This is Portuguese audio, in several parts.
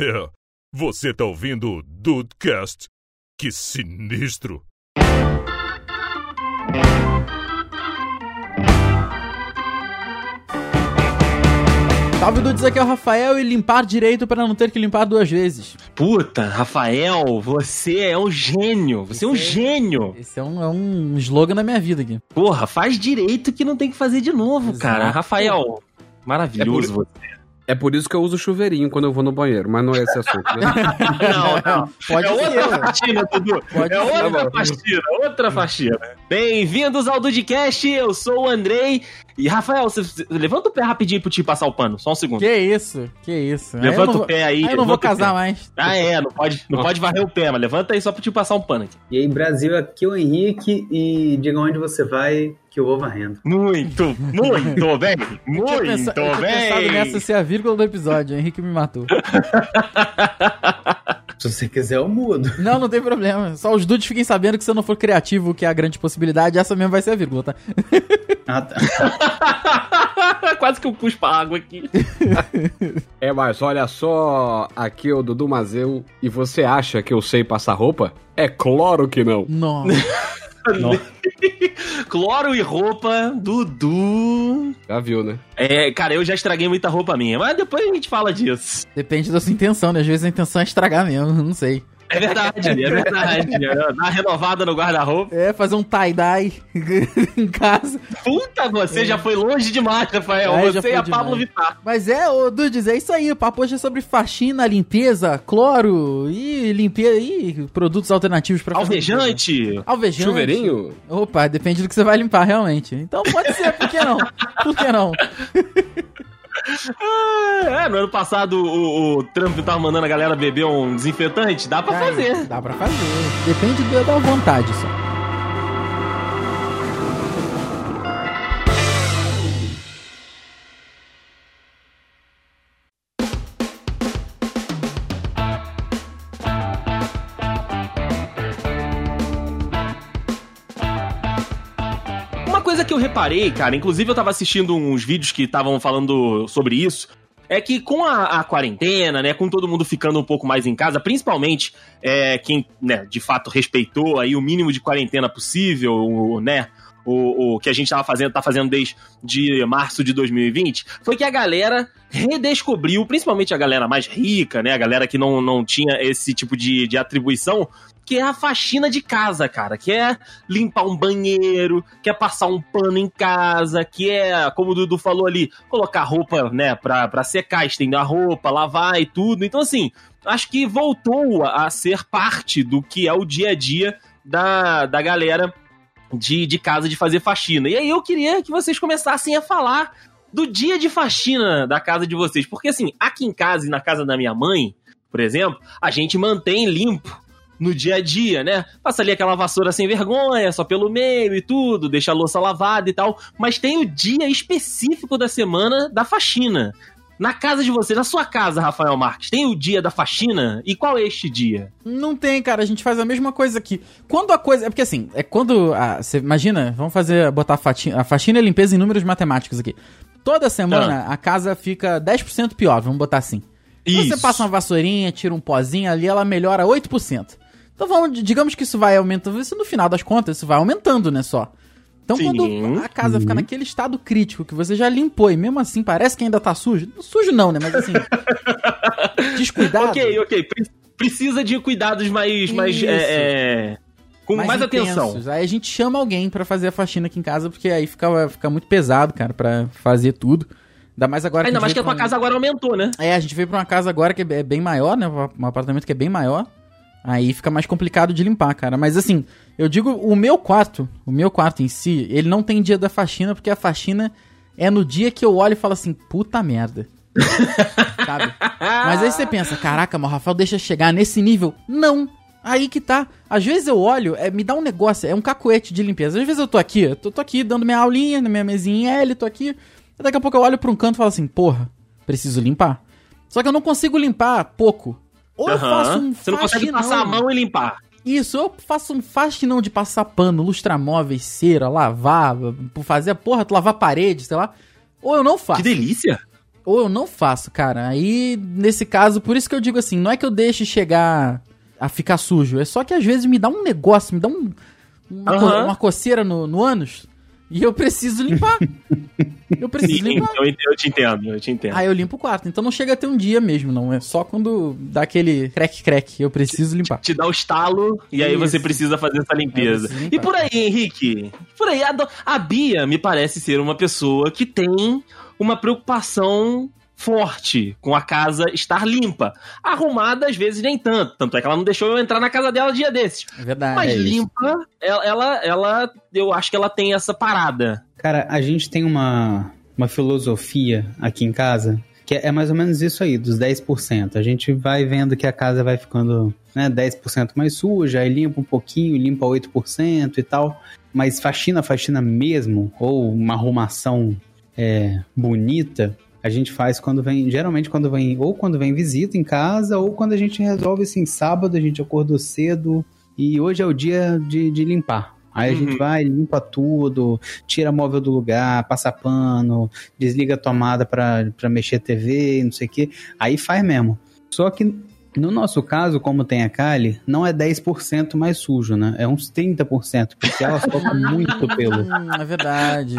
É, você tá ouvindo o Dudecast? Que sinistro! Salve Dudes, aqui é o Rafael e limpar direito para não ter que limpar duas vezes. Puta, Rafael, você é um gênio. Você é um gênio. Esse é um, é um slogan da minha vida aqui. Porra, faz direito que não tem que fazer de novo, Exato. cara. Rafael, maravilhoso você. É por isso que eu uso chuveirinho quando eu vou no banheiro, mas não é esse assunto. Né? Não, não. Pode é ser. outra faxina, Dudu. Pode é ser. outra Tá faxina, outra faxina. Bem-vindos ao Dudcast, eu sou o Andrei. E, Rafael, você, levanta o pé rapidinho pro te passar o pano, só um segundo. Que isso, que isso. Levanta o pé aí. Aí eu não vou casar mais. Ah, é, não pode, não pode varrer o pé, mas levanta aí só pra te passar um pano aqui. E aí, Brasil, aqui é o Henrique e diga onde você vai que eu vou varrendo. Muito, muito bem, Eu tinha muito pensa- eu tinha pensado bem. nessa ser a vírgula do episódio, o Henrique me matou. Se você quiser, eu mudo. Não, não tem problema. Só os dudes fiquem sabendo que se eu não for criativo, que é a grande possibilidade, essa mesmo vai ser a vírgula, tá? Ah, tá. Quase que eu pus pra água aqui. É, mas olha só, aqui é o Dudu Mazeu e você acha que eu sei passar roupa? É claro que não. Nossa. Cloro e roupa, Dudu. Já viu, né? É, cara, eu já estraguei muita roupa minha, mas depois a gente fala disso. Depende da sua intenção, né? Às vezes a intenção é estragar mesmo, não sei. É verdade, é verdade. Dar uma renovada no guarda-roupa. É, fazer um tie-dye em casa. Puta, você já foi longe demais, Rafael. É, já você e foi a Pablo. Vittar. Mas é, ô Dudes, é isso aí. O papo hoje é sobre faxina, limpeza, cloro e limpeza e produtos alternativos pra fazer limpeza. Alvejante. Alvejante. Chuveirinho? Opa, depende do que você vai limpar, realmente. Então pode ser, por que não? Por que não? É, no ano passado o, o Trump tava mandando a galera beber um desinfetante. Dá pra Dá- fazer. Dá pra fazer. Depende da vontade só. Reparei, cara, inclusive eu tava assistindo uns vídeos que estavam falando sobre isso, é que com a, a quarentena, né, com todo mundo ficando um pouco mais em casa, principalmente é, quem, né, de fato respeitou aí o mínimo de quarentena possível, né, o, o que a gente tava fazendo, tá fazendo desde de março de 2020, foi que a galera redescobriu, principalmente a galera mais rica, né, a galera que não, não tinha esse tipo de, de atribuição, que é a faxina de casa, cara, que é limpar um banheiro, quer passar um pano em casa, que é, como o Dudu falou ali, colocar roupa, né, pra, pra secar, estender a roupa, lavar e tudo. Então, assim, acho que voltou a ser parte do que é o dia a dia da, da galera de, de casa de fazer faxina. E aí eu queria que vocês começassem a falar do dia de faxina da casa de vocês. Porque, assim, aqui em casa e na casa da minha mãe, por exemplo, a gente mantém limpo no dia a dia, né? Passa ali aquela vassoura sem vergonha, só pelo meio e tudo, deixa a louça lavada e tal. Mas tem o dia específico da semana da faxina. Na casa de vocês, na sua casa, Rafael Marques, tem o dia da faxina? E qual é este dia? Não tem, cara. A gente faz a mesma coisa aqui. Quando a coisa. É porque assim, é quando. ah, Você imagina, vamos fazer. botar a faxina, a faxina e limpeza em números matemáticos aqui. Toda semana a casa fica 10% pior, vamos botar assim. Então Você passa uma vassourinha, tira um pozinho ali, ela melhora 8%. Então vamos, digamos que isso vai aumentando. Isso no final das contas, isso vai aumentando, né? Só. Então Sim. quando a casa fica naquele estado crítico que você já limpou e mesmo assim parece que ainda tá sujo. Sujo não, né? Mas assim. descuidado. Ok, ok. Pre- Precisa de cuidados mais. mais é, é, com mais, atenção. intensos. Aí a gente chama alguém pra fazer a faxina aqui em casa, porque aí fica, fica muito pesado, cara, pra fazer tudo. Ainda mais agora Ainda a mais que a tua pra um- casa agora aumentou, né? É, a gente veio pra uma casa agora que é bem maior, né? Um apartamento que é bem maior. Aí fica mais complicado de limpar, cara. Mas assim, eu digo, o meu quarto, o meu quarto em si, ele não tem dia da faxina, porque a faxina é no dia que eu olho e falo assim, puta merda. Sabe? Mas aí você pensa, caraca, mas o Rafael deixa chegar nesse nível. Não. Aí que tá. Às vezes eu olho, é, me dá um negócio, é um cacoete de limpeza. Às vezes eu tô aqui, eu tô, tô aqui dando minha aulinha na minha mesinha L, tô aqui. Daqui a pouco eu olho pra um canto e falo assim, porra, preciso limpar. Só que eu não consigo limpar pouco. Ou eu Aham. faço um Você não consegue passar a mão e limpar. Isso, eu faço um faxinão de passar pano, lustramóveis, cera, lavar, fazer a porra, lavar parede, sei lá. Ou eu não faço. Que delícia! ou eu não faço, cara. Aí, nesse caso, por isso que eu digo assim, não é que eu deixe chegar a ficar sujo, é só que às vezes me dá um negócio, me dá um, uma, co- Aham. uma coceira no, no ânus e eu preciso limpar. eu preciso Sim, limpar. eu, ent- eu te entendo, eu te entendo. Aí eu limpo o quarto. Então não chega a ter um dia mesmo, não. É só quando dá aquele crack-crack. Eu preciso limpar. te dá o estalo e aí Isso. você precisa fazer essa limpeza. E por aí, Henrique? Por aí, a, a Bia me parece ser uma pessoa que tem uma preocupação forte com a casa estar limpa. Arrumada, às vezes, nem tanto. Tanto é que ela não deixou eu entrar na casa dela dia desses. É verdade. Mas é limpa, ela, ela, ela- eu acho que ela tem essa parada. Cara, a gente tem uma, uma filosofia aqui em casa que é mais ou menos isso aí, dos 10%. A gente vai vendo que a casa vai ficando né, 10% mais suja, aí limpa um pouquinho, limpa 8% e tal. Mas faxina, faxina mesmo, ou uma arrumação é, bonita, a gente faz quando vem, geralmente quando vem, ou quando vem visita em casa, ou quando a gente resolve assim, sábado a gente acordou cedo e hoje é o dia de, de limpar. Aí a Uhum. gente vai, limpa tudo, tira móvel do lugar, passa pano, desliga a tomada pra, pra mexer TV, não sei o que. Aí faz mesmo. Só que no nosso caso, como tem a Kali, não é 10% mais sujo, né? É uns 30%, porque ela solta muito pelo. É verdade.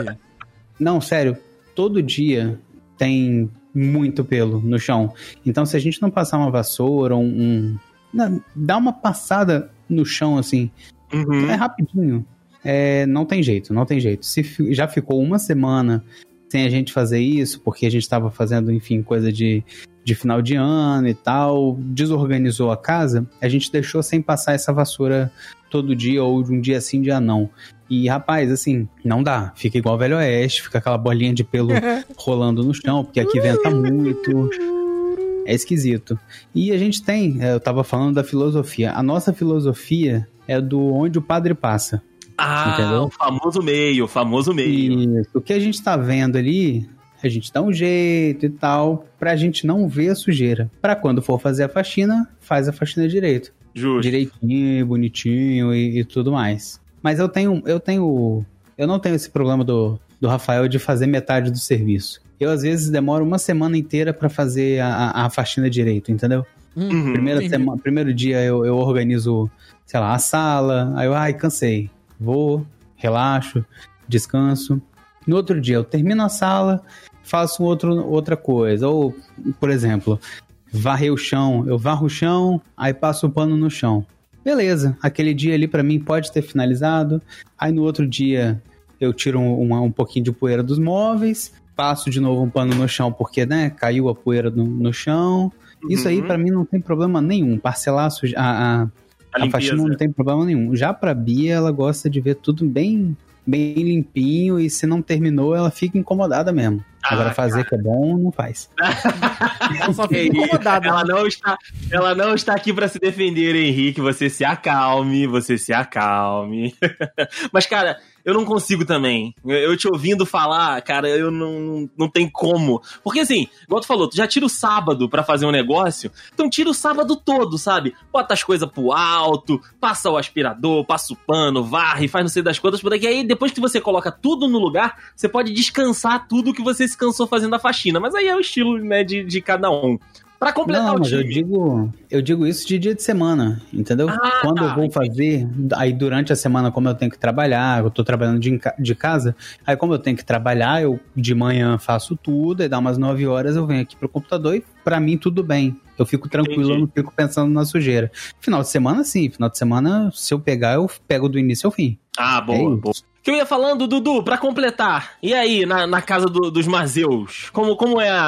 Não, sério, todo dia tem muito pelo no chão. Então, se a gente não passar uma vassoura, um. um na- dá uma passada no chão assim, Uhum. é rapidinho. É, não tem jeito, não tem jeito. Se já ficou uma semana sem a gente fazer isso, porque a gente estava fazendo, enfim, coisa de, de final de ano e tal, desorganizou a casa, a gente deixou sem passar essa vassoura todo dia, ou de um dia sim, dia não. E, rapaz, assim, não dá. Fica igual o Velho Oeste, fica aquela bolinha de pelo rolando no chão, porque aqui venta muito. É esquisito. E a gente tem, é, eu tava falando da filosofia. A nossa filosofia é do onde o padre passa. Ah, Entendeu? o famoso meio, o famoso meio. Isso. O que a gente tá vendo ali, a gente dá um jeito e tal, pra gente não ver a sujeira. Pra quando for fazer a faxina, faz a faxina direito. Justo. Direitinho, bonitinho e, e tudo mais. Mas eu tenho, eu tenho, eu não tenho esse problema do, do Rafael de fazer metade do serviço. Eu, às vezes, demoro uma semana inteira pra fazer a, a, a faxina direito, entendeu? Uhum. Primeira entendi. semana, primeiro dia eu, eu organizo, sei lá, a sala, aí eu, ai, cansei. Vou, relaxo, descanso. No outro dia eu termino a sala, faço outro, outra coisa. Ou, por exemplo, varrer o chão, eu varro o chão, aí passo o pano no chão. Beleza, aquele dia ali pra mim pode ter finalizado. Aí no outro dia eu tiro um, um, um pouquinho de poeira dos móveis, passo de novo um pano no chão porque, né, caiu a poeira no, no chão. Isso aí Uhum. pra mim não tem problema nenhum. Parcelar a, a, a, A faxina não tem problema nenhum. Já pra Bia, ela gosta de ver tudo bem, bem limpinho e se não terminou, ela fica incomodada mesmo. Ah, Agora fazer que é bom, não faz. Ela só fica incomodada. Ela não está, ela não está aqui pra se defender, Henrique. Você se acalme, você se acalme. Mas, cara, eu não consigo também. Eu- te ouvindo falar, cara, eu não, não tem como. Porque, assim, igual tu falou, tu já tira o sábado pra fazer um negócio, então tira o sábado todo, sabe? Bota as coisas pro alto, passa o aspirador, passa o pano, varre, faz não sei das quantas, porque aí depois que você coloca tudo no lugar, você pode descansar tudo que você se cansou fazendo a faxina. Mas aí é o estilo, né, de, de cada um. Pra completar Não, o mas eu time. digo, eu digo isso de dia de semana, entendeu? Ah, Quando tá, eu vou fazer, aí durante a semana, como eu tenho que trabalhar, eu tô trabalhando de, de casa, aí como eu tenho que trabalhar, eu de manhã faço tudo, aí dá umas 9 horas eu venho aqui pro computador e pra mim tudo bem. Eu fico tranquilo, Entendi. eu não fico pensando na sujeira. Final de semana, sim. Final de semana, se eu pegar, eu pego do início ao fim. Ah, É boa, isso. boa. O que eu ia falando, Dudu, pra completar. E aí, na, na casa do- dos Mazeus? Como, como é a,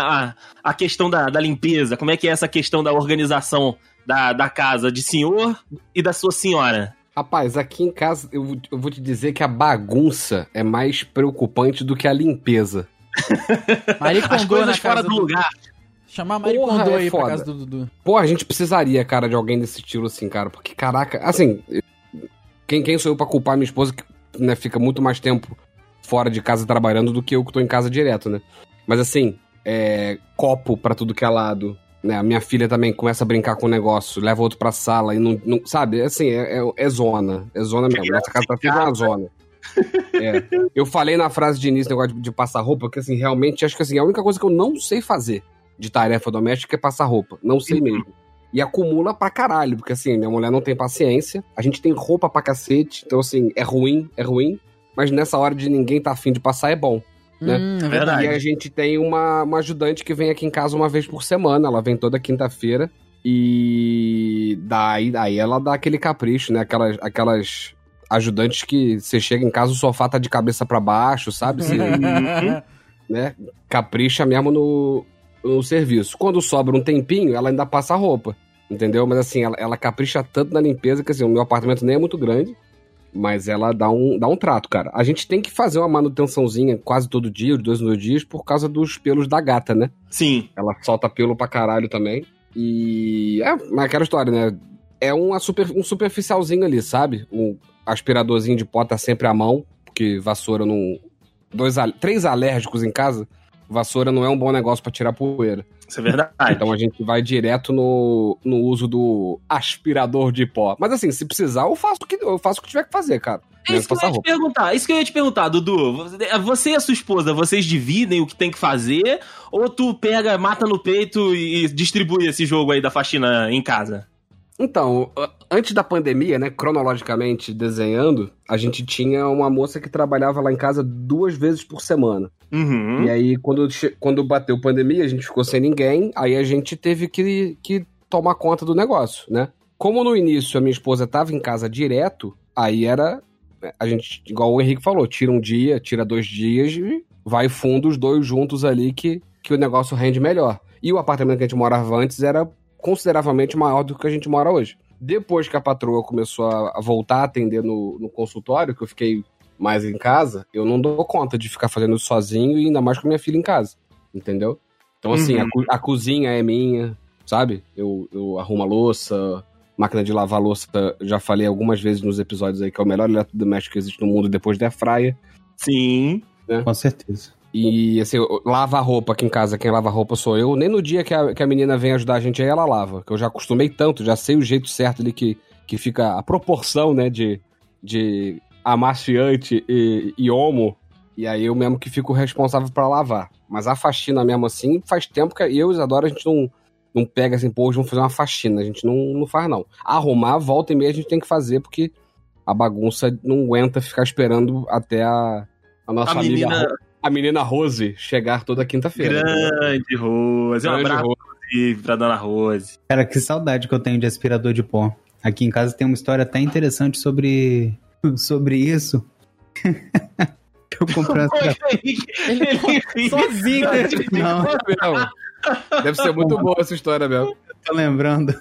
a, a questão da, da limpeza? Como é que é essa questão da organização da, da casa de senhor e da sua senhora? Rapaz, aqui em casa eu, eu vou te dizer que a bagunça é mais preocupante do que a limpeza. As coisas fora casa do lugar. Chamar a Marie Porra, Kondo é aí pra foda. casa do Dudu. Pô, a gente precisaria, cara, de alguém desse estilo assim, cara. Porque, caraca, assim, quem, quem sou eu pra culpar minha esposa que né, fica muito mais tempo fora de casa trabalhando do que eu que tô em casa direto, né? Mas assim, é, copo pra tudo que é lado. Né? A minha filha também começa a brincar com o negócio, leva outro pra sala e não. não- sabe? Assim, é, é, é zona. É zona mesmo. Nossa casa tá feita uma zona. É. Eu falei na frase de início, negócio de, de passar roupa, porque assim, realmente, acho que assim, a única coisa que eu não sei fazer de tarefa doméstica é passar roupa. Não sei mesmo. E acumula pra caralho, porque assim, minha mulher não tem paciência, a gente tem roupa pra cacete, então assim, é ruim, é ruim, mas nessa hora de ninguém tá afim de passar é bom. Né? Hum, é Verdade. E a gente tem uma, uma ajudante que vem aqui em casa uma vez por semana. Ela vem toda quinta-feira. E daí, daí ela dá aquele capricho, né? Aquelas, aquelas ajudantes que você chega em casa, o sofá tá de cabeça para baixo, sabe? Você, né? Capricha mesmo no, no serviço. Quando sobra um tempinho, ela ainda passa a roupa. Entendeu? Mas assim, ela, ela capricha tanto na limpeza que assim, o meu apartamento nem é muito grande. Mas ela dá um, dá um trato, cara. A gente tem que fazer uma manutençãozinha quase todo dia, dois dois dias, por causa dos pelos da gata, né? Sim. Ela solta pelo pra caralho também. E. É, mas aquela história, né? É uma super, um superficialzinho ali, sabe? Um aspiradorzinho de pó tá sempre à mão, porque vassoura não. Dois, três alérgicos em casa, vassoura não é um bom negócio pra tirar poeira. Isso é verdade. Então a gente vai direto no, no uso do aspirador de pó. Mas assim, se precisar, eu faço o que, eu faço o que tiver que fazer, cara. É isso que eu ia te roupa. perguntar. Isso que eu ia te perguntar, Dudu. Você- Você e a sua esposa, vocês dividem o que tem que fazer? Ou tu pega, mata no peito e distribui esse jogo aí da faxina em casa? Então, antes da pandemia, né, cronologicamente desenhando, a gente tinha uma moça que trabalhava lá em casa duas vezes por semana. Uhum. E aí, quando, quando bateu pandemia, a gente ficou sem ninguém, aí a gente teve que, que tomar conta do negócio, né? Como no início a minha esposa tava em casa direto, aí era. A gente, igual o Henrique falou, tira um dia, tira dois dias e vai fundo os dois juntos ali que, que o negócio rende melhor. E o apartamento que a gente morava antes era consideravelmente maior do que a gente mora hoje. Depois que a patroa começou a voltar a atender no, no consultório, que eu fiquei mais em casa, eu não dou conta de ficar fazendo isso sozinho e ainda mais com minha filha em casa. Entendeu? Então, assim, Uhum. a, co- a cozinha é minha, sabe? Eu, eu arrumo a louça, máquina de lavar louça, já falei algumas vezes nos episódios aí que é o melhor eletrodoméstico que existe no mundo depois da fraia. Sim. Com certeza. E assim, lava a roupa aqui em casa, quem lava a roupa sou eu. Nem no dia que a, que a menina vem ajudar a gente aí, ela lava. Que eu já acostumei tanto, já sei o jeito certo ali que, que fica a proporção, né, de, de amaciante e, e homo. E aí eu mesmo que fico responsável pra lavar. Mas a faxina mesmo assim, faz tempo que eu e Isadora a gente não, não pega assim, pô, hoje vamos fazer uma faxina. A gente não, não faz, não. Arrumar, volta e meia a gente tem que fazer, porque a bagunça não aguenta ficar esperando até a, a nossa A amiga menina a menina Rose chegar toda quinta-feira. grande, Rose. Um Grande abraço Rose. pra dona Rose. Cara, que saudade que eu tenho de aspirador de pó. Aqui em casa tem uma história até interessante sobre, sobre isso. eu comprei um aspirador. Ele- Sozinho. Não, Não. Deve ser muito boa essa história mesmo. tô lembrando.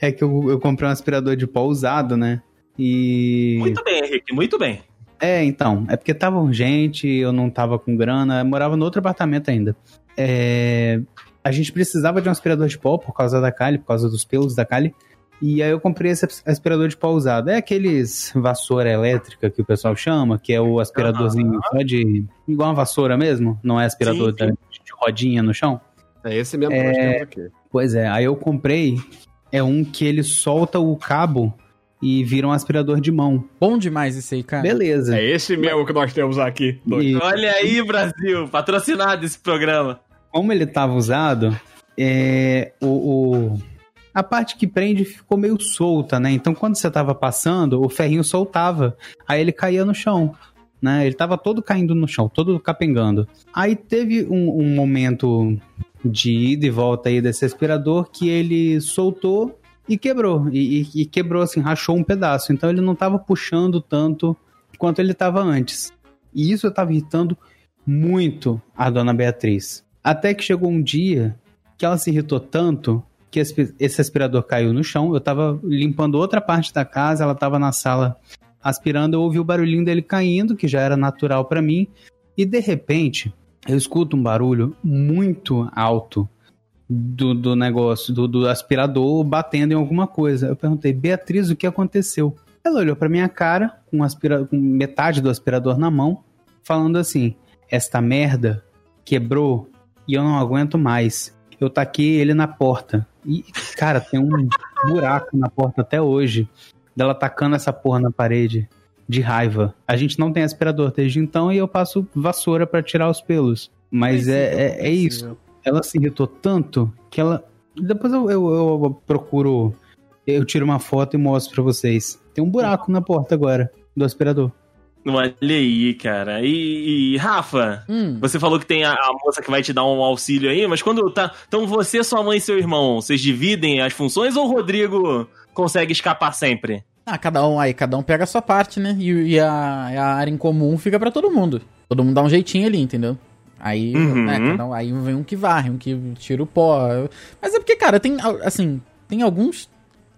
É que eu, eu comprei um aspirador de pó usado, né? E. Muito bem, Henrique, muito bem. É, então. É porque tava urgente, eu não tava com grana, eu morava no outro apartamento ainda. É, a gente precisava de um aspirador de pó por causa da Kali, por causa dos pelos da Kali. E aí eu comprei esse aspirador de pó usado. É aqueles vassoura elétrica que o pessoal chama, que é o aspiradorzinho só de. igual uma vassoura mesmo, não é aspirador Sim, da- de rodinha no chão. É esse mesmo que nós temos aqui. Pois é, aí eu comprei. É um que ele solta o cabo e vira um aspirador de mão. Bom demais isso aí, cara. Beleza. É esse mesmo que nós temos aqui. E Olha aí, Brasil, patrocinado esse programa. como ele tava usado, é, o, o- a parte que prende ficou meio solta, né? Então quando você tava passando, o ferrinho soltava. Aí ele caía no chão. Né? Ele tava todo caindo no chão, todo capengando. Aí teve um, um momento de ida e volta aí desse aspirador que ele soltou e quebrou. E, e- e quebrou assim, rachou um pedaço. Então ele não tava puxando tanto quanto ele tava antes. E isso tava irritando muito a dona Beatriz. Até que chegou um dia que ela se irritou tanto que esse aspirador caiu no chão. Eu tava limpando outra parte da casa, ela tava na sala aspirando, eu ouvi o barulhinho dele caindo, que já era natural pra mim. E de repente, eu escuto um barulho muito alto do, do negócio, do, do aspirador batendo em alguma coisa. Eu perguntei, Beatriz, o que aconteceu? Ela olhou pra minha cara, com, aspira... com metade do aspirador na mão, falando assim: Esta merda quebrou e eu não aguento mais. Eu taquei ele na porta. E, cara, tem um buraco na porta até hoje. Dela tacando essa porra na parede. de raiva. A gente não tem aspirador desde então e eu passo vassoura pra tirar os pelos. Mas é, é, é isso. Ela se irritou tanto que ela. Depois eu, eu, eu procuro. Eu tiro uma foto e mostro pra vocês. Tem um buraco na porta agora do aspirador. Olha aí, cara. E, e, Rafa, Hum. você falou que tem a, a moça que vai te dar um auxílio aí, mas quando tá. Então você, sua mãe e seu irmão, vocês dividem as funções ou o Rodrigo consegue escapar sempre? Ah, cada um aí, cada um pega a sua parte, né? E, e a, a área em comum fica pra todo mundo. Todo mundo dá um jeitinho ali, entendeu? Aí, Uhum. né, um- aí vem um que varre, um que tira o pó. Mas é porque, cara, tem, assim, tem alguns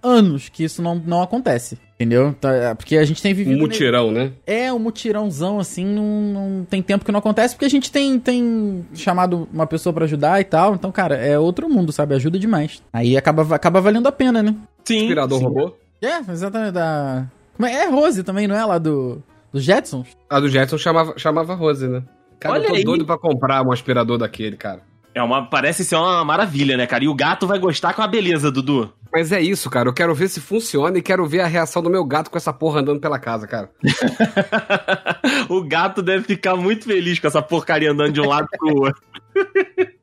anos que isso não, não acontece, entendeu? Tá, é Porque a gente tem Um vivido... ne- mutirão, né? É, um mutirãozão, assim, não, não tem tempo que não acontece, porque a gente tem, tem chamado uma pessoa pra ajudar e tal. Então, cara, é outro mundo, sabe? Ajuda demais. Aí acaba, acaba valendo a pena, né? Sim. Aspirador sim. robô. É, exatamente. Da... É? é Rose também, não é? Lá do, do Jetsons? A do Jetson chamava, chamava Rose, né? Cara, Olha eu tô aí. doido pra comprar um aspirador daquele, cara. É uma, parece ser uma maravilha, né, cara? E o gato vai gostar com a beleza, Dudu. Mas é isso, cara. Eu quero ver se funciona e quero ver a reação do meu gato com essa porra andando pela casa, cara. o gato deve ficar muito feliz com essa porcaria andando de um lado pro outro.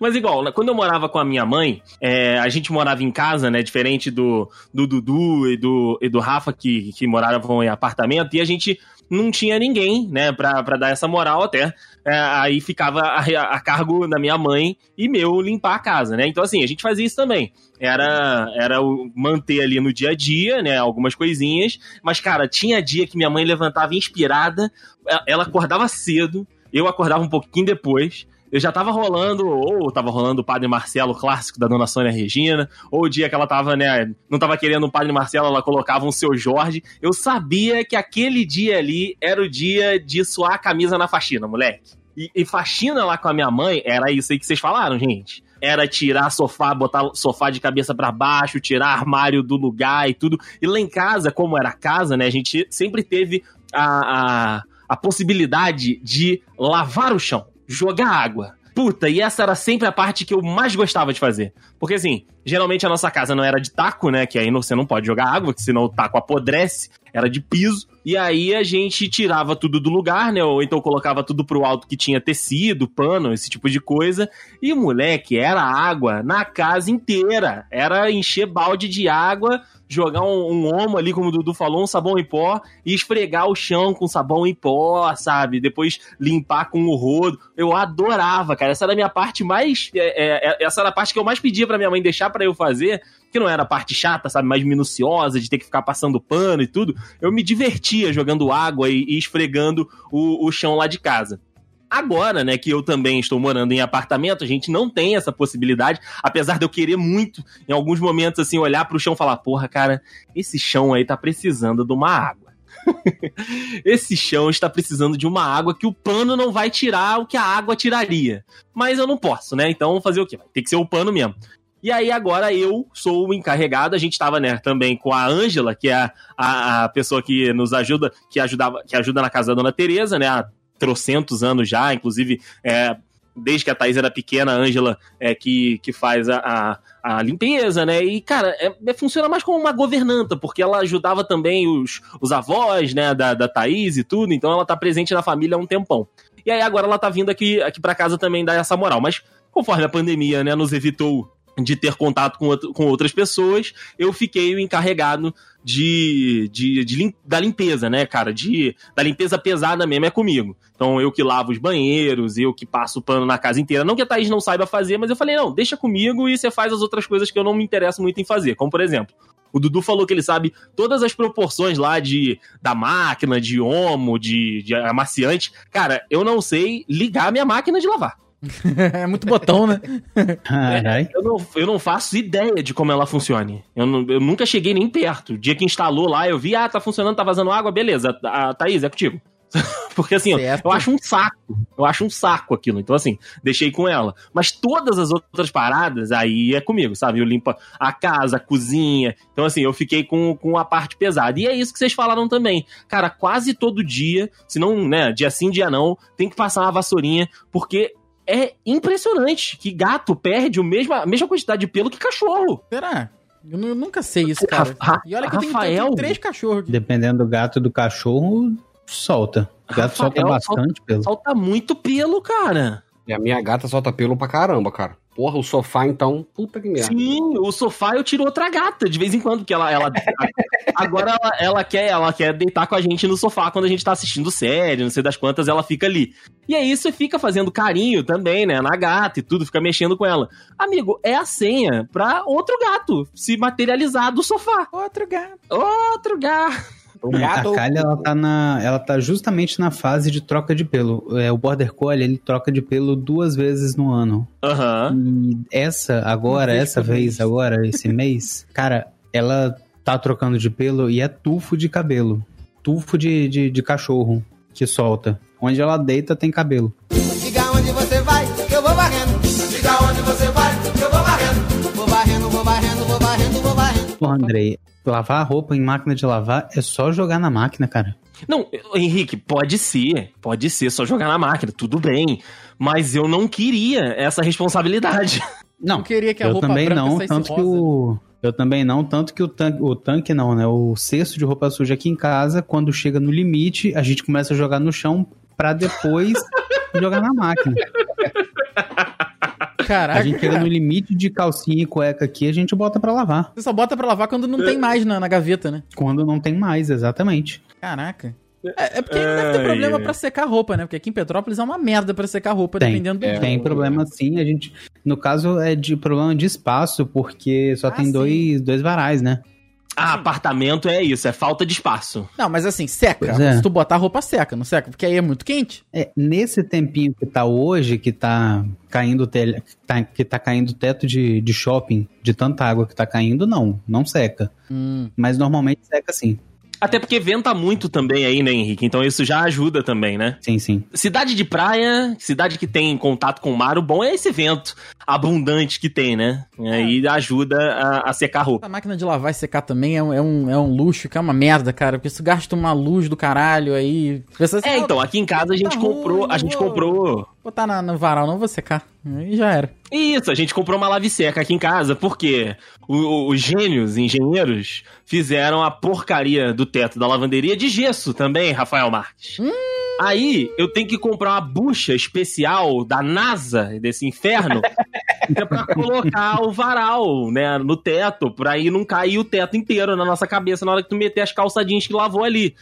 Mas igual, né, quando eu morava com a minha mãe, é, a gente morava em casa, né? Diferente do, do Dudu e do, e do Rafa, que, que moravam em apartamento, e a gente não tinha ninguém, né, pra, pra dar essa moral até. É, aí ficava a, a cargo da minha mãe e meu limpar a casa, né? Então, assim, a gente fazia isso também. Era, era o manter ali no dia a dia, né? Algumas coisinhas. Mas, cara, tinha dia que minha mãe levantava inspirada, ela- ela acordava cedo, eu acordava um pouquinho depois. Eu já tava rolando, ou tava rolando o Padre Marcelo clássico da Dona Sônia Regina, ou o dia que ela tava, né, não tava querendo o Padre Marcelo, ela colocava um seu Jorge. Eu sabia que aquele dia ali era o dia de suar a camisa na faxina, moleque. E, e faxina lá com a minha mãe era isso aí que vocês falaram, gente. Era tirar sofá, botar sofá de cabeça pra baixo, tirar armário do lugar e tudo. E lá em casa, como era casa, né, a gente sempre teve a, a, a possibilidade de lavar o chão, jogar água. Puta, e essa era sempre a parte que eu mais gostava de fazer. Porque assim, geralmente a nossa casa não era de taco, né? Que aí você não pode jogar água, que senão o taco apodrece. Era de piso. E aí a gente tirava tudo do lugar, né? Ou então colocava tudo pro alto que tinha tecido, pano, esse tipo de coisa. E moleque, era água na casa inteira. Era encher balde de água, jogar um, um ali, como o Dudu falou, um sabão em pó, e esfregar o chão com sabão em pó, sabe? Depois limpar com o rodo. Eu adorava, cara. Essa era a minha parte mais. é, é, essa era a parte que eu mais pedia pra minha mãe deixar pra eu fazer. Que não era a parte chata, sabe? Mais minuciosa, de ter que ficar passando pano e tudo. Eu me divertia jogando água e, e esfregando o, o chão lá de casa. Agora, né, que eu também estou morando em apartamento, a gente não tem essa possibilidade, apesar de eu querer muito, em alguns momentos, assim, olhar pro chão e falar, porra, cara, esse chão aí tá precisando de uma água. esse chão está precisando de uma água que o pano não vai tirar o que a água tiraria. Mas eu não posso, né? Então fazer o quê? Ter que ser o pano mesmo. E aí agora eu sou o encarregado, a gente tava, né, também com a Ângela, que é a, a, a pessoa que nos ajuda, que ajudava, que ajuda na casa da Dona Tereza, né, há trocentos anos já, inclusive, é, desde que a Thaís era pequena, a Ângela é que, que faz a, a, a limpeza, né, e, cara, é, é- funciona mais como uma governanta, porque ela ajudava também os, os avós, né, da, da Thaís e tudo, então ela tá presente na família há um tempão. E aí agora ela tá vindo aqui, aqui para casa também dar essa moral, mas conforme a pandemia, né, nos evitou de ter contato com, outro- com outras pessoas, eu fiquei encarregado de, de, de lim- da limpeza, né, cara? De, da limpeza pesada mesmo é comigo. Então eu que lavo os banheiros, eu que passo o pano na casa inteira. Não que a Thaís não saiba fazer, mas eu falei, não, deixa comigo e você faz as outras coisas que eu não me interesso muito em fazer. Como por exemplo, o Dudu falou que ele sabe todas as proporções lá de da máquina, de homo, de, de amaciante. Cara, eu não sei ligar a minha máquina de lavar. é muito botão, né? Carai. Eu não, eu não faço ideia de como ela funcione. Eu, não- eu nunca cheguei nem perto. O dia que instalou lá, eu vi, ah, tá funcionando, tá vazando água, beleza. A, a Thaís, é contigo. Porque assim, ó, eu acho um saco. Eu acho um saco aquilo. Então, assim, deixei com ela. Mas todas as outras paradas, aí é comigo, sabe? Eu limpo a casa, a cozinha. Então, assim, eu fiquei com, com a parte pesada. E é isso que vocês falaram também. Cara, quase todo dia, se não, né, dia sim, dia não, tem que passar uma vassourinha, porque é impressionante que gato perde o mesmo, a mesma quantidade de pelo que cachorro. Será? Eu, nu- nunca sei isso, cara. Ra- E olha que eu tenho, eu Rafael- tenho três cachorros aqui. Dependendo do gato e do cachorro, solta. O gato Rafael, solta bastante pelo. Solta muito pelo, cara. E a minha gata solta pelo pra caramba, cara. Porra, o sofá, então, puta que merda. Sim, o sofá eu tiro outra gata de vez em quando, porque ela. ela agora ela, ela quer, ela quer deitar com a gente no sofá quando a gente tá assistindo série, não sei das quantas, ela fica ali. E aí você fica fazendo carinho também, né? Na gata e tudo, fica mexendo com ela. Amigo, é a senha pra outro gato se materializar do sofá. Outro gato. Outro gato. O A Kylie, ela tá, na, ela tá justamente na fase de troca de pelo. É, o Border Collie, ele troca de pelo duas vezes no ano. Aham. E essa, agora, essa vez, agora, esse mês, cara, ela tá trocando de pelo e é tufo de cabelo. Tufo de, de, de cachorro que solta. Onde ela deita tem cabelo. Diga onde você vai, que eu vou varrendo. Diga onde você vai, que eu vou varrendo. Vou varrendo, vou varrendo, vou varrendo, vou varrendo. Pô, Andrei, lavar a roupa em máquina de lavar é só jogar na máquina, cara. Não, Henrique, pode ser, pode ser, só jogar na máquina, tudo bem. Mas eu não queria essa responsabilidade. Não, Eu queria que a eu roupa também não, tanto que rosa. o. Eu também não, tanto que o tanque, o tanque não, né? O cesto de roupa suja aqui em casa, quando chega no limite, a gente começa a jogar no chão pra depois jogar na máquina. Caraca, A gente chega no limite de calcinha e cueca aqui, a gente bota pra lavar. Você só bota pra lavar quando não tem mais na, na gaveta, né? Quando não tem mais, exatamente. Caraca. É, é porque não deve ter problema ai. pra secar roupa, né? Porque aqui em Petrópolis é uma merda pra secar roupa, Tem, dependendo do é. Tem problema sim, a gente. No caso é de problema de espaço, porque só Ah, tem sim. dois, dois varais, né? Ah, apartamento é isso, é falta de espaço. Não, mas assim, seca. É. Se tu botar a roupa seca, não seca? Porque aí é muito quente. É, nesse tempinho que tá hoje, que tá caindo telha, que tá, que tá caindo teto de, de shopping, de tanta água que tá caindo, não, não seca. Hum. Mas normalmente seca sim. Até porque venta muito também aí, né, Henrique? Então isso já ajuda também, né? Sim, sim. Cidade de praia, cidade que tem contato com o mar, o bom é esse vento abundante que tem, né? E aí ajuda a, a secar a roupa. A máquina de lavar e secar também é um, é um, é um luxo, que é uma merda, cara. Porque isso gasta uma luz do caralho aí. Assim, É, então, aqui em casa a gente Tá comprou, ruim, a gente vou- comprou Botar na, no varal, não vou secar. Aí já era. Isso, a gente comprou uma lave seca aqui em casa, porque o- o- os gênios, engenheiros, fizeram a porcaria do teto da lavanderia de gesso também, Rafael Marques. Aí eu tenho que comprar uma bucha especial da NASA, desse inferno, que é pra colocar o varal, né, no teto, pra aí não cair o teto inteiro na nossa cabeça na hora que tu meter as calçadinhas que lavou ali.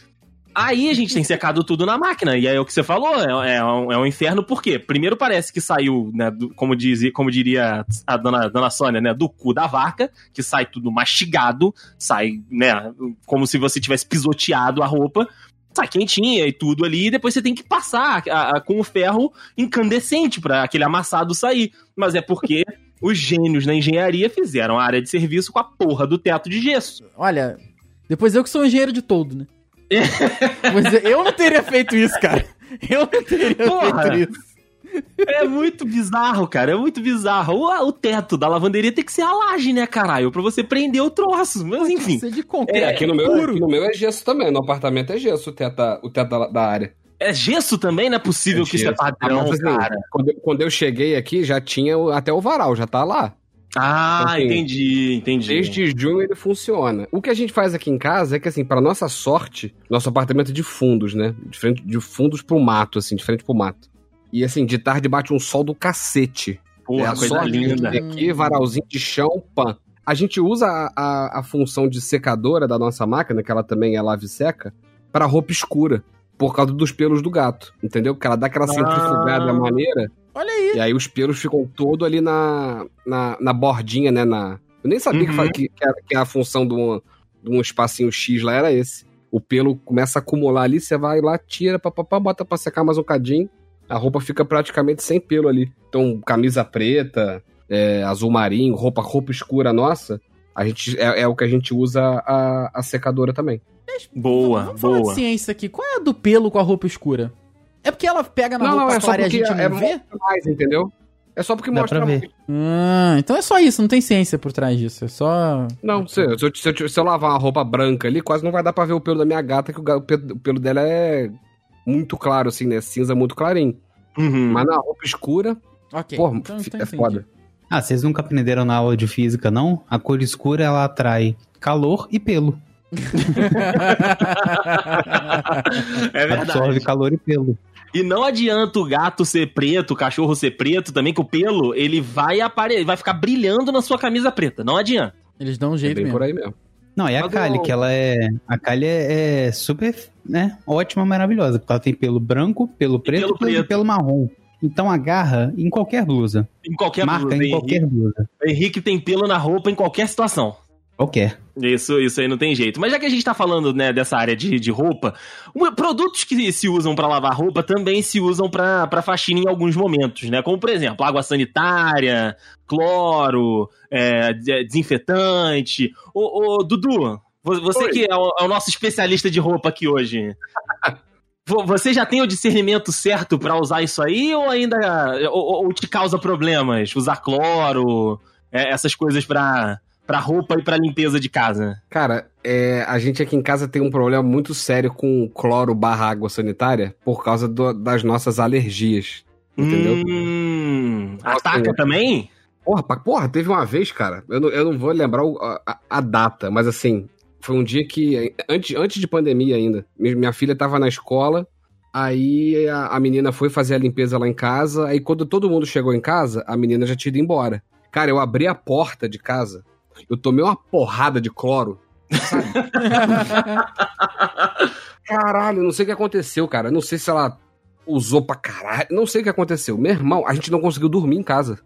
Aí a gente tem secado tudo na máquina, e aí é o que você falou, é, é um, é um inferno, por quê? Primeiro parece que saiu, né, do- como, diz, como diria a dona, dona Sônia, né, do cu da vaca, que sai tudo mastigado, sai, né, como se você tivesse pisoteado a roupa, sai quentinha e tudo ali, e depois você tem que passar a- a- com o ferro incandescente para aquele amassado sair. Mas é porque os gênios na engenharia fizeram a área de serviço com a porra do teto de gesso. Olha, depois eu que sou engenheiro de todo, né? Mas eu não teria feito isso, cara. Eu não teria Porra. feito isso. É muito bizarro, cara. É muito bizarro. O, o teto da lavanderia tem que ser a laje, né, caralho? Pra você prender o troço. Mas enfim. É de concreto. É, aqui no, meu, puro. aqui no meu é gesso também. No apartamento é gesso o teto, da- o teto da, da área. É gesso também? Não é possível que isso é padrão, Mas, assim, cara. Quando, eu- quando eu cheguei aqui, já tinha até o varal, já tá lá. Ah, Assim, entendi, entendi. Desde junho ele funciona. O que a gente faz aqui em casa é que, assim, para nossa sorte, nosso apartamento é de fundos, né? De frente de fundos pro mato, assim, de frente pro mato. E assim, de tarde bate um sol do cacete. Porra, é coisa que linda. Aqui, varalzinho de chão, pan. A gente usa a, a, a função de secadora da nossa máquina, que ela também é lave seca, para roupa escura. Por causa dos pelos do gato, entendeu? Porque ela dá aquela centrifugada Ah. maneira. Olha aí. E aí os pelos ficam todo ali na, na, na bordinha, né? Na... Eu nem sabia que, Uhum. que, que, a, que a função de um, de um espacinho X lá era esse. O pelo começa a acumular ali, você vai lá, tira, papapá, bota pra secar mais um cadinho. A roupa fica praticamente sem pelo ali. Então, camisa preta, é, azul marinho, roupa, roupa escura nossa, a gente, é, é o que a gente usa a, a secadora também. Boa, Vamos falar boa. de ciência aqui. Qual é a do pelo com a roupa escura? É porque ela pega na roupa é só clara e a gente é, não vê? mostra mais, entendeu? É só porque Dá mostra pra ver. Ah, então é só isso, não tem ciência por trás disso. É só. Não, se, se eu, se eu- se eu lavar uma roupa branca ali, quase não vai dar pra ver o pelo da minha gata, que o, o pe- o pelo dela é muito claro, assim, né? Cinza muito clarinho. Uhum. Mas na roupa escura, Ok. pô, então, então é entendi. foda. Ah, vocês nunca aprenderam na aula de física, não? A cor escura ela atrai calor e pelo. É Absorve verdade. calor e pelo. E não adianta o gato ser preto, o cachorro ser preto também, que o pelo, ele vai apare... vai ficar brilhando na sua camisa preta. Não adianta. Eles dão um É jeito bem mesmo. por aí mesmo. Não, e a Kali, que ela é. A Kali é, é super, né? Ótima, maravilhosa. Porque ela tem pelo branco, pelo preto e pelo, preto. pelo marrom. Então agarra em qualquer blusa. Em qualquer Marca blusa, em Henrique. qualquer blusa. Henrique tem pelo na roupa em qualquer situação. Qualquer. Isso, isso aí não tem jeito. Mas já que a gente tá falando, né, dessa área de, de roupa, produtos que se usam pra lavar roupa também se usam pra pra faxina em alguns momentos, né? Como, por exemplo, água sanitária, cloro, é, de- desinfetante. Ô, ô, Dudu, vo- você Oi. que é o, é o nosso especialista de roupa aqui hoje. vo- Você já tem o discernimento certo pra usar isso aí ou ainda ou, ou- te causa problemas usar cloro, é, essas coisas pra pra roupa e pra limpeza de casa? Cara, é, a gente aqui em casa tem um problema muito sério com cloro barra água sanitária por causa do- das nossas alergias. Entendeu? Hum, Nossa, ataca eu- também? Porra, porra, teve uma vez, cara, eu não, eu não vou lembrar o- a, a- data, mas assim, foi um dia que, antes, antes de pandemia ainda, mi- minha filha tava na escola, aí a, a menina foi fazer a limpeza lá em casa, aí quando todo mundo chegou em casa, a menina já tinha ido embora. Cara, eu abri a porta de casa, eu tomei uma porrada de cloro, sabe? Caralho, não sei o que aconteceu, cara, não sei se ela usou pra caralho, não sei o que aconteceu. Meu irmão, a gente não conseguiu dormir em casa.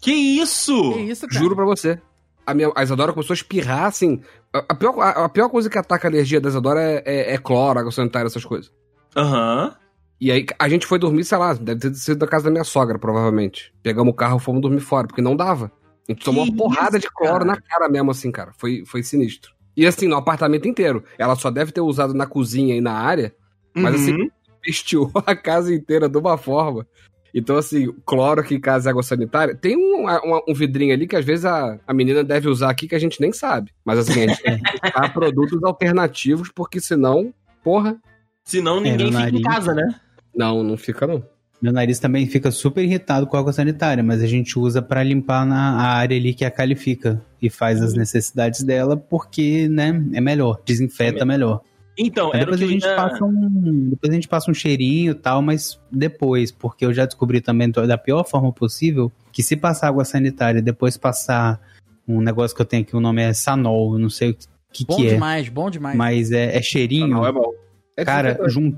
Que isso? Que isso, cara? Juro pra você. A, minha, a Isadora começou a espirrar, assim. A, a pior, a, a pior coisa que ataca a alergia da Isadora é, é, é cloro, água sanitária, essas coisas. Aham. E aí a gente foi dormir, sei lá, deve ter sido da casa da minha sogra, provavelmente. Pegamos o carro e fomos dormir fora, porque não dava. A gente tomou Que uma porrada isso, de cloro cara? na cara mesmo, assim, cara. Foi, foi sinistro. E assim, no apartamento inteiro. Ela só deve ter usado na cozinha e na área, mas Uhum. assim, pesteou a casa inteira de uma forma. Então, assim, cloro aqui em casa e água sanitária. Tem um, um, um vidrinho ali que às vezes a, a menina deve usar aqui que a gente nem sabe. Mas assim, a gente tem que buscar produtos alternativos, porque senão, porra, Senão ninguém fica em casa, né? não, não fica não. Meu nariz também fica super irritado com água sanitária, mas a gente usa pra limpar na a área ali que a Kali fica e faz as necessidades dela porque, né, é melhor, desinfeta melhor. Então, o depois que a gente ia- passa um, depois a gente passa um cheirinho e tal, mas depois, porque eu já descobri também da pior forma possível que se passar água sanitária e depois passar um negócio que eu tenho aqui, o nome é Sanol, eu não sei o que Bom que é, demais, bom demais. mas é, é cheirinho. Não, é bom. É Cara, desinfetante. jun...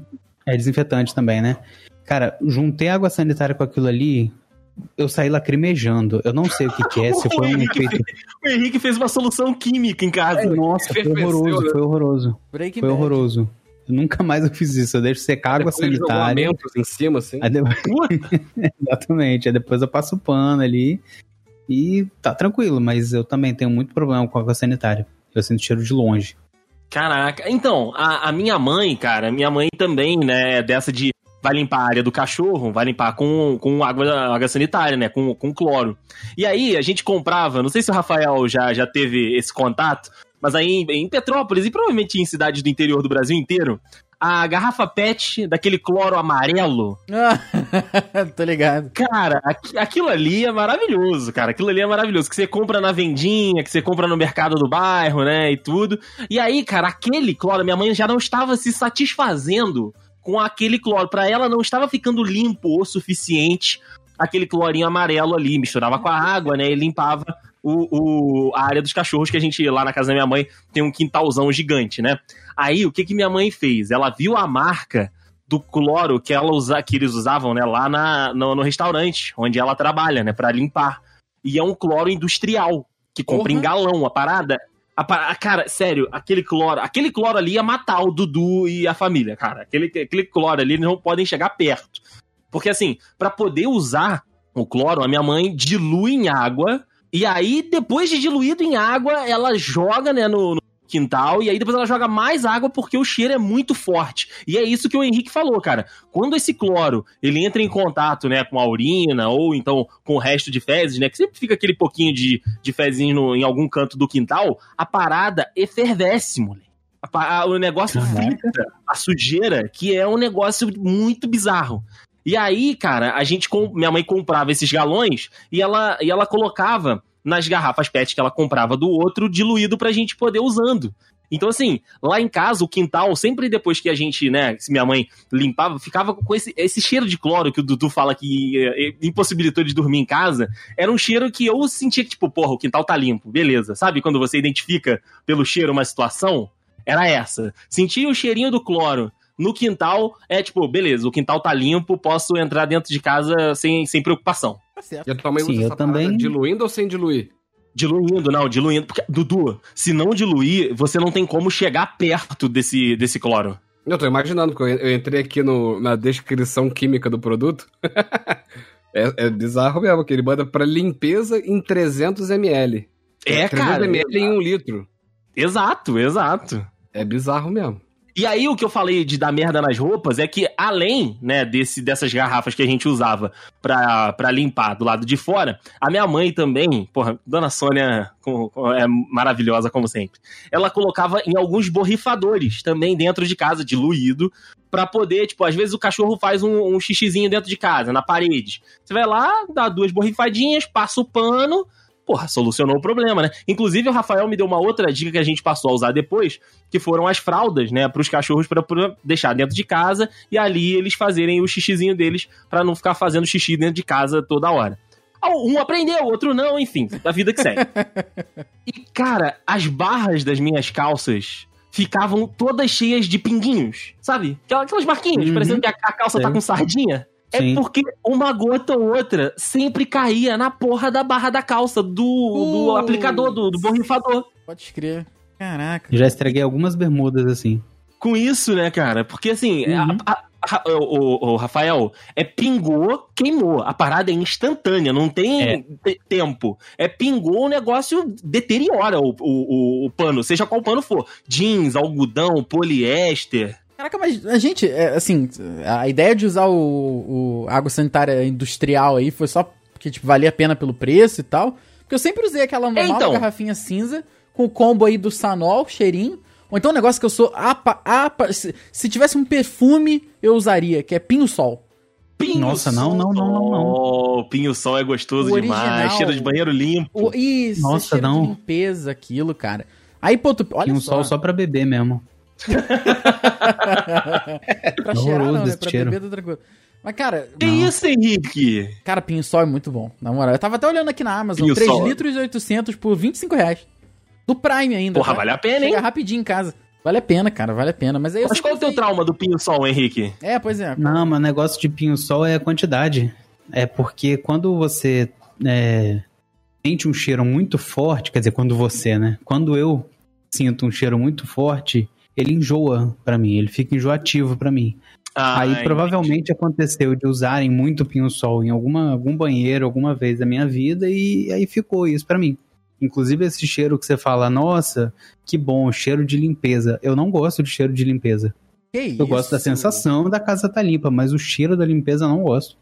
é desinfetante também, né? Cara, juntei água sanitária com aquilo ali, eu saí lacrimejando. Eu não sei o que, que é, se foi um efeito. O Henrique fez uma solução química em casa. Nossa, foi horroroso, né? foi horroroso. Breaking Foi Bad. horroroso. Eu nunca mais eu fiz isso. Eu deixo secar água sanitária. Em cima, assim. Aí depois... Exatamente. Aí depois eu passo o pano ali e tá tranquilo, mas eu também tenho muito problema com água sanitária. Eu sinto cheiro de longe. Caraca. Então, a, a minha mãe, cara, minha mãe também, né, é dessa de vai limpar a área do cachorro, vai limpar com, com água, água sanitária, né, com, com cloro. E aí a gente comprava, não sei se o Rafael já, já teve esse contato, mas aí em, em Petrópolis e provavelmente em cidades do interior do Brasil inteiro, a garrafa PET daquele cloro amarelo, Tô ligado. Cara, aqui- aquilo ali é maravilhoso, cara. Aquilo ali é maravilhoso. Que você compra na vendinha, que você compra no mercado do bairro, né? E tudo. E aí, cara, aquele cloro, minha mãe já não estava se satisfazendo com aquele cloro. Pra ela não estava ficando limpo o suficiente aquele clorinho amarelo ali. Misturava com a água, né? E limpava o, o- a área dos cachorros que a gente, lá na casa da minha mãe, tem um quintalzão gigante, né? Aí, o que que minha mãe fez? Ela viu a marca do cloro que, ela usa, que eles usavam, né, lá na, no, no restaurante, onde ela trabalha, né, pra limpar. E é um cloro industrial, que compra Porra. em galão, a parada. A, cara, sério, aquele cloro, aquele cloro ali ia matar o Dudu e a família, cara. Aquele, aquele cloro ali, eles não podem chegar perto. Porque assim, pra poder usar o cloro, a minha mãe dilui em água, e aí, depois de diluído em água, ela joga, né, no, no quintal, e aí depois ela joga mais água porque o cheiro é muito forte. E é isso que o Henrique falou, cara. Quando esse cloro, ele entra em contato, né, com a urina, ou então com o resto de fezes, né, que sempre fica aquele pouquinho de, de fezinho no- em algum canto do quintal, a parada efervesce, moleque. A pa- a- o negócio frita a sujeira, que é um negócio muito bizarro. E aí, cara, a gente minha mãe comprava esses galões e ela, e ela colocava nas garrafas PET que ela comprava do outro diluído pra gente poder usando. Então, assim, lá em casa, o quintal, sempre depois que a gente, né, minha mãe limpava, ficava com esse, esse cheiro de cloro que o Dudu fala que eh, impossibilitou de dormir em casa. Era um cheiro que eu sentia que, tipo, porra, o quintal tá limpo, beleza. Sabe quando você identifica pelo cheiro uma situação? Era essa. Sentia o cheirinho do cloro no quintal, é tipo, beleza, o quintal tá limpo, posso entrar dentro de casa sem, sem preocupação. Tá certo. E a tua mãe Sim, usa eu essa parada também. diluindo ou sem diluir? Diluindo, não, diluindo. Porque, Dudu, se não diluir, você não tem como chegar perto desse, desse cloro. Eu tô imaginando, porque eu entrei aqui no, na descrição química do produto. é, é bizarro mesmo, que ele manda pra limpeza em 300 ml. É, 300 cara. ml em um litro. Exato, exato. É bizarro mesmo. E aí o que eu falei de dar merda nas roupas é que além, né, desse, dessas garrafas que a gente usava pra, pra limpar do lado de fora, a minha mãe também, porra, Dona Sônia é maravilhosa como sempre. Ela colocava em alguns borrifadores também dentro de casa, diluído, pra poder, tipo, às vezes o cachorro faz um, um xixizinho dentro de casa, na parede. Você vai lá, dá duas borrifadinhas, passa o pano, porra, solucionou o problema, né? Inclusive o Rafael me deu uma outra dica que a gente passou a usar depois, que foram as fraldas, né, para os cachorros para deixar dentro de casa e ali eles fazerem o xixizinho deles para não ficar fazendo xixi dentro de casa toda hora. Ah, Um aprendeu, o outro não, enfim, a vida que segue. e cara, as barras das minhas calças ficavam todas cheias de pinguinhos, sabe? Aquelas marquinhas, Uhum. parecendo que a, calça tá Sei. com sardinha. É Sim. porque uma gota ou outra sempre caía na porra da barra da calça, do, do aplicador, do, do borrifador. Pode escrever. Caraca. Já estraguei algumas bermudas assim. com isso, né, cara? Porque assim, Uhum. a- a- a- o, o- o Rafael, é pingou, queimou. A parada é instantânea, não tem É. te- tempo. É pingou, o negócio deteriora o, o, o- o pano, seja qual pano for. Jeans, algodão, poliéster. Caraca, mas a gente, é, assim, a ideia de usar o, o água sanitária industrial aí foi só porque, tipo, valia a pena pelo preço e tal. Porque eu sempre usei aquela normal então. garrafinha cinza com o combo aí do Sanol, cheirinho. Ou então um negócio que eu sou apa, apa, se, se tivesse um perfume, eu usaria, que é Pinho Sol. Pinho Nossa, não, não, não, não, não. Oh, pinho sol é gostoso O demais. original. Cheiro de banheiro limpo. O, isso, Nossa, não. de limpeza, aquilo, cara. Aí, pô, tu, olha um só. sol só pra beber mesmo. pra cheirar Horroroso não, né? Pra cheiro. beber tá tranquilo. Mas, cara, Que isso, Henrique? cara, Pinho Sol é muito bom, na moral. Eu tava até olhando aqui na Amazon, Pinho 3 Sol. litros e 800 por 25 reais. Do Prime ainda. Porra, tá? vale a pena, hein? Chega rapidinho em casa. Vale a pena, cara, vale a pena. Mas aí Mas qual é o teu trauma do pinho sol, Henrique? É, pois é. Não, mas o negócio de pinho-sol é a quantidade. É porque quando você é, sente um cheiro muito forte, quer dizer, quando você, né? Quando eu sinto um cheiro muito forte, ele enjoa pra mim, ele fica enjoativo pra mim. Aí Ai, provavelmente aconteceu de usarem muito pinho-sol em alguma, algum banheiro alguma vez da minha vida e aí ficou isso pra mim. Inclusive esse cheiro que você fala, nossa, que bom, cheiro de limpeza. Eu não gosto de cheiro de limpeza. Que isso? Eu gosto da sensação da casa tá limpa, mas o cheiro da limpeza eu não gosto.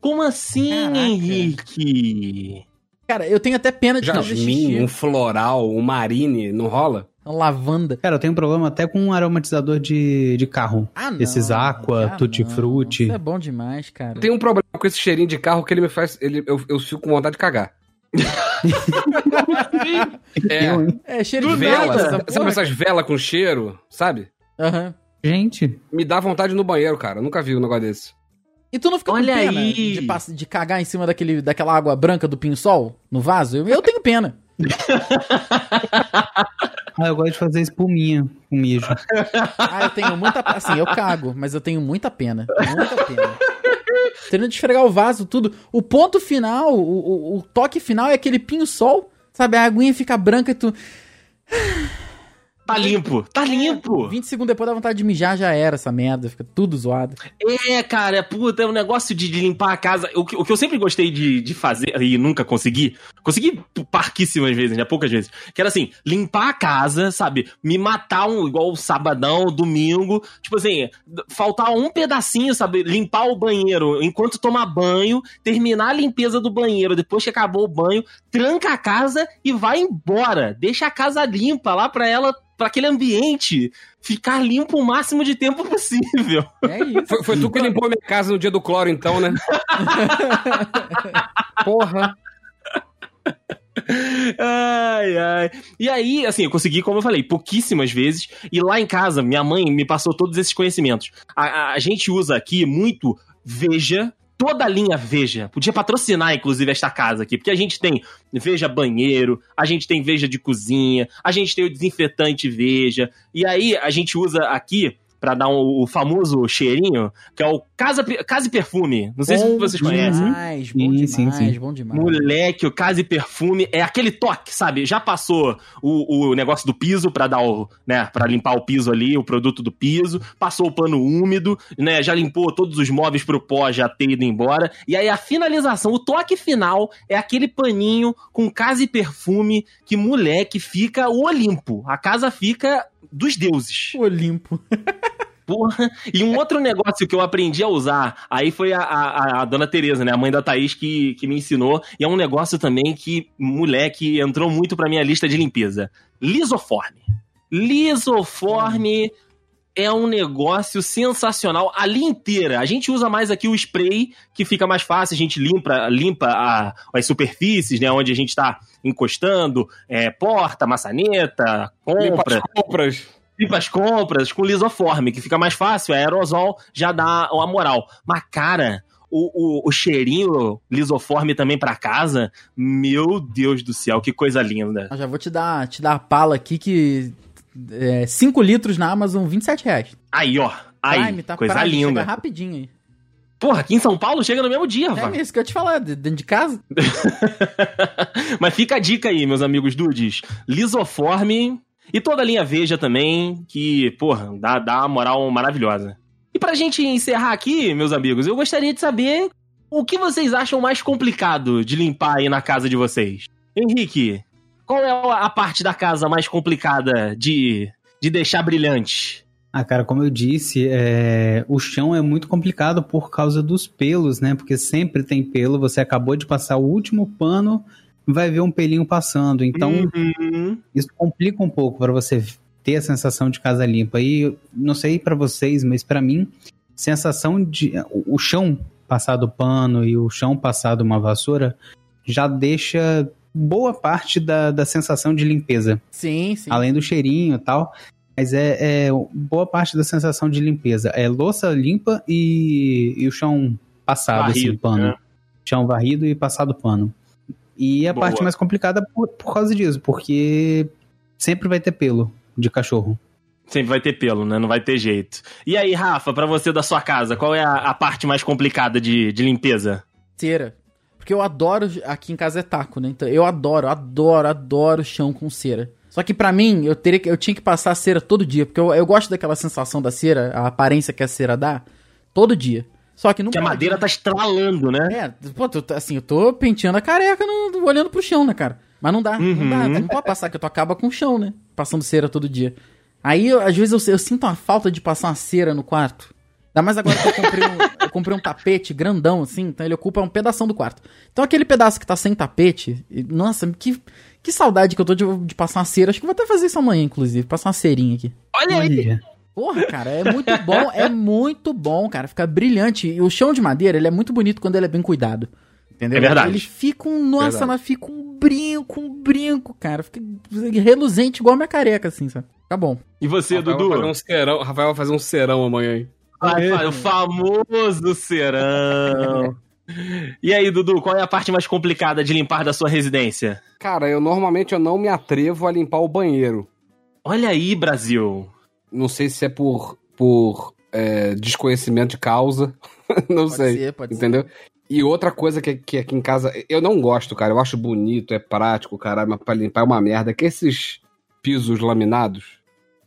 Como assim, Caraca. Henrique? Cara, eu tenho até pena de fazer Jasmim, xixi. um floral, um marine, não rola? Uma lavanda. Cara, eu tenho problema até com um aromatizador de, de carro. Ah, não. Esses Aqua, Ah, Tutti não. Frutti. Isso é bom demais, cara. Tem um problema com esse cheirinho de carro que ele me faz. Ele, eu, eu fico com vontade de cagar. é. Hein? É, cheiro de Do vela. nada. essa Sabe porra. essas velas com cheiro, sabe? Aham. Gente, Me dá vontade no banheiro, cara. Eu nunca vi um negócio desse. E tu não fica Olha com pena aí. de, de cagar em cima daquele, daquela água branca do pinho-sol no vaso? Eu, eu tenho pena. ah, eu gosto de fazer espuminha com mijo. Ah, eu tenho muita. Assim, eu cago, mas eu tenho muita pena. Muita pena. Tendo de esfregar o vaso, tudo. O ponto final, o, o, o toque final é aquele pinho-sol. Sabe, a aguinha fica branca e tu. Tá limpo, tá limpo. 20 segundos depois dá vontade de mijar, já era essa merda. Fica tudo zoado. É, cara, puta, é um negócio de, de limpar a casa. O que, o que eu sempre gostei de, de fazer e nunca consegui, consegui parquíssimas vezes, né? Poucas vezes. Que era assim, limpar a casa, sabe? Me matar um, igual o sabadão, domingo. Tipo assim, faltar um pedacinho, sabe? Limpar o banheiro enquanto tomar banho, terminar a limpeza do banheiro, depois que acabou o banho, tranca a casa e vai embora. Deixa a casa limpa lá pra ela. Pra aquele ambiente ficar limpo o máximo de tempo possível. É isso. Foi, foi tu que limpou a minha casa no dia do cloro, então, né? Porra. Ai, ai. E aí, assim, eu consegui, como eu falei, pouquíssimas vezes. E lá em casa, minha mãe me passou todos esses conhecimentos. A, a- a gente usa aqui muito Veja. Toda a linha Veja. Podia patrocinar, inclusive, esta casa aqui. Porque a gente tem Veja banheiro, a gente tem Veja de cozinha, a gente tem o desinfetante Veja. E aí, a gente usa aqui, pra dar um- o famoso cheirinho, que é o Casa, casa e Perfume. Não sei se Bom vocês conhecem. demais, bom Sim, demais, sim, sim. bom demais. Moleque, o Casa e Perfume é aquele toque, sabe? Já passou o, o negócio do piso pra dar o, né, para limpar o piso ali, o produto do piso, passou o pano úmido, né, já limpou todos os móveis pro pó já ter ido embora. E aí a finalização, o toque final é aquele paninho com Casa e Perfume que moleque fica o Olimpo. A casa fica dos deuses. Olimpo. Porra. E um outro negócio que eu aprendi a usar, aí foi a, a, a dona Tereza, né? A mãe da Thaís que, que me ensinou. E é um negócio também que, moleque, entrou muito pra minha lista de limpeza. Lisoforme. Lisoforme é um negócio sensacional. A linha inteira. A gente usa mais aqui o spray, que fica mais fácil. A gente limpa, limpa a- as superfícies, né? Onde a gente tá encostando. É, porta, maçaneta, Limpa compra as compras. Limpa as compras com lisoforme, que fica mais fácil, é aerosol, já dá a moral. Mas, cara, o, o, o cheirinho lisoforme também pra casa, meu Deus do céu, que coisa linda. Eu já vou te dar, te dar a pala aqui que 5 litros na Amazon, 27 reais. Aí, ó. Aí, Prime, tá coisa Prime, Chega linda. rapidinho aí. Porra, aqui em São Paulo chega no mesmo dia, É Vá. isso que eu ia te falar, de- dentro de casa. Mas fica a dica aí, meus amigos dudes. Lisoforme e toda a linha Veja também, que, porra, dá, dá uma moral maravilhosa. E pra gente encerrar aqui, meus amigos, eu gostaria de saber o que vocês acham mais complicado de limpar aí na casa de vocês. Henrique, qual é a parte da casa mais complicada de, de deixar brilhante? Ah, cara, como eu disse, é, o chão é muito complicado por causa dos pelos, né? Porque sempre tem pelo. Você acabou de passar o último pano, vai ver um pelinho passando. Então, Uhum. isso complica um pouco para você ter a sensação de casa limpa. E eu não sei pra vocês, mas pra mim, sensação de o chão passado pano e o chão passado uma vassoura já deixa boa parte da, da sensação de limpeza Sim, sim. além do cheirinho e tal. Mas é, é boa parte da sensação de limpeza. É louça limpa e, e o chão passado, assim, Varrido, pano. né? Chão varrido e passado pano. E a Boa. parte mais complicada por, por causa disso, porque sempre vai ter pelo de cachorro. Sempre vai ter pelo, né? Não vai ter jeito. E aí, Rafa, pra você da sua casa, qual é a, a parte mais complicada de, de limpeza? Cera. Porque eu adoro, aqui em casa é taco, né? Então eu adoro, adoro, adoro chão com cera. Só que pra mim, eu, teria que, eu tinha que passar a cera todo dia, porque eu, eu gosto daquela sensação da cera, a aparência que a cera dá, todo dia. Só que não Que a pode, madeira né? tá estralando, né? É, pô, tu tá- assim, eu tô penteando a careca no- olhando pro chão, né, cara? Mas não dá, Uhum. não dá, não pode passar, que tu acaba com o chão, né? Passando cera todo dia. Aí, eu- às vezes, eu, eu sinto uma falta de passar uma cera no quarto. Ainda mais agora que eu comprei um, eu comprei um tapete grandão, assim, então ele ocupa um pedação do quarto. Então aquele pedaço que tá sem tapete, e- nossa, que, que saudade que eu tô de, de passar uma cera. Acho que vou até fazer isso amanhã, inclusive, passar uma cerinha aqui. Olha aí! Olha. Porra, cara, é muito bom, é muito bom, cara. Fica brilhante. E o chão de madeira, ele é muito bonito quando ele é bem cuidado. Entendeu? É verdade. Ele fica um. Nossa, Verdade. mas fica um brinco, um brinco, cara. Fica reluzente igual a minha careca, assim, sabe? Fica bom. E você, Rafael Dudu? vai fazer um serão, Rafael vai fazer um serão amanhã, hein? Vai, vai, o famoso serão. E aí, Dudu, qual é a parte mais complicada de limpar da sua residência? Cara, eu normalmente eu não me atrevo a limpar o banheiro. Olha aí, Brasil. Não sei se é por, por é, desconhecimento de causa. não Pode sei. ser, pode entendeu? E outra coisa que, que aqui em casa eu não gosto, cara. Eu acho bonito, é prático, caralho, mas pra limpar é uma merda. Que esses pisos laminados.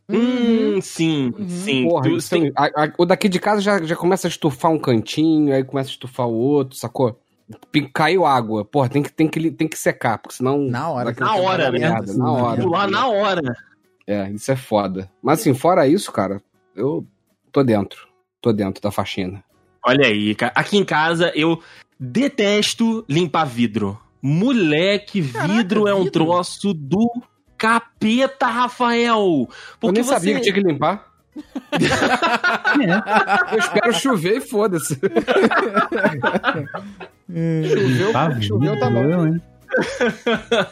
ser. Hum, sim, Uhum. sim. Porra, Tu- isso tem- a- a- o daqui de casa já, já começa a estufar um cantinho, aí começa a estufar o outro, sacou? Caiu água. Porra, tem que, tem que, tem que secar, porque senão. Na hora. a Na hora, né? merda, Na hora. Pular na hora. É, isso é foda. Mas assim, fora isso, cara, eu tô dentro. Tô dentro da faxina. Olha aí, cara. Aqui em casa eu detesto limpar vidro. Moleque, Caraca, vidro é um vidro? troço do capeta, Rafael! Eu Porque nem sabia que tinha que limpar. Eu espero chover e foda-se. choveu, Tá choveu, tá bom.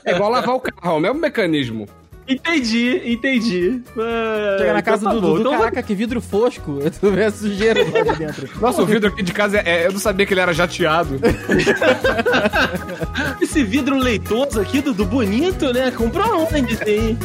É igual lavar o carro, é o mesmo mecanismo. Entendi, entendi. Ah, Chega na então casa tá do. Dudu, Então caraca, que vidro fosco. Tu vê a sujeira lá de dentro. Nossa, o vidro aqui de casa, é, eu não sabia que ele era jateado. Esse vidro leitoso aqui, Dudu, bonito, né? Comprou onde, hein?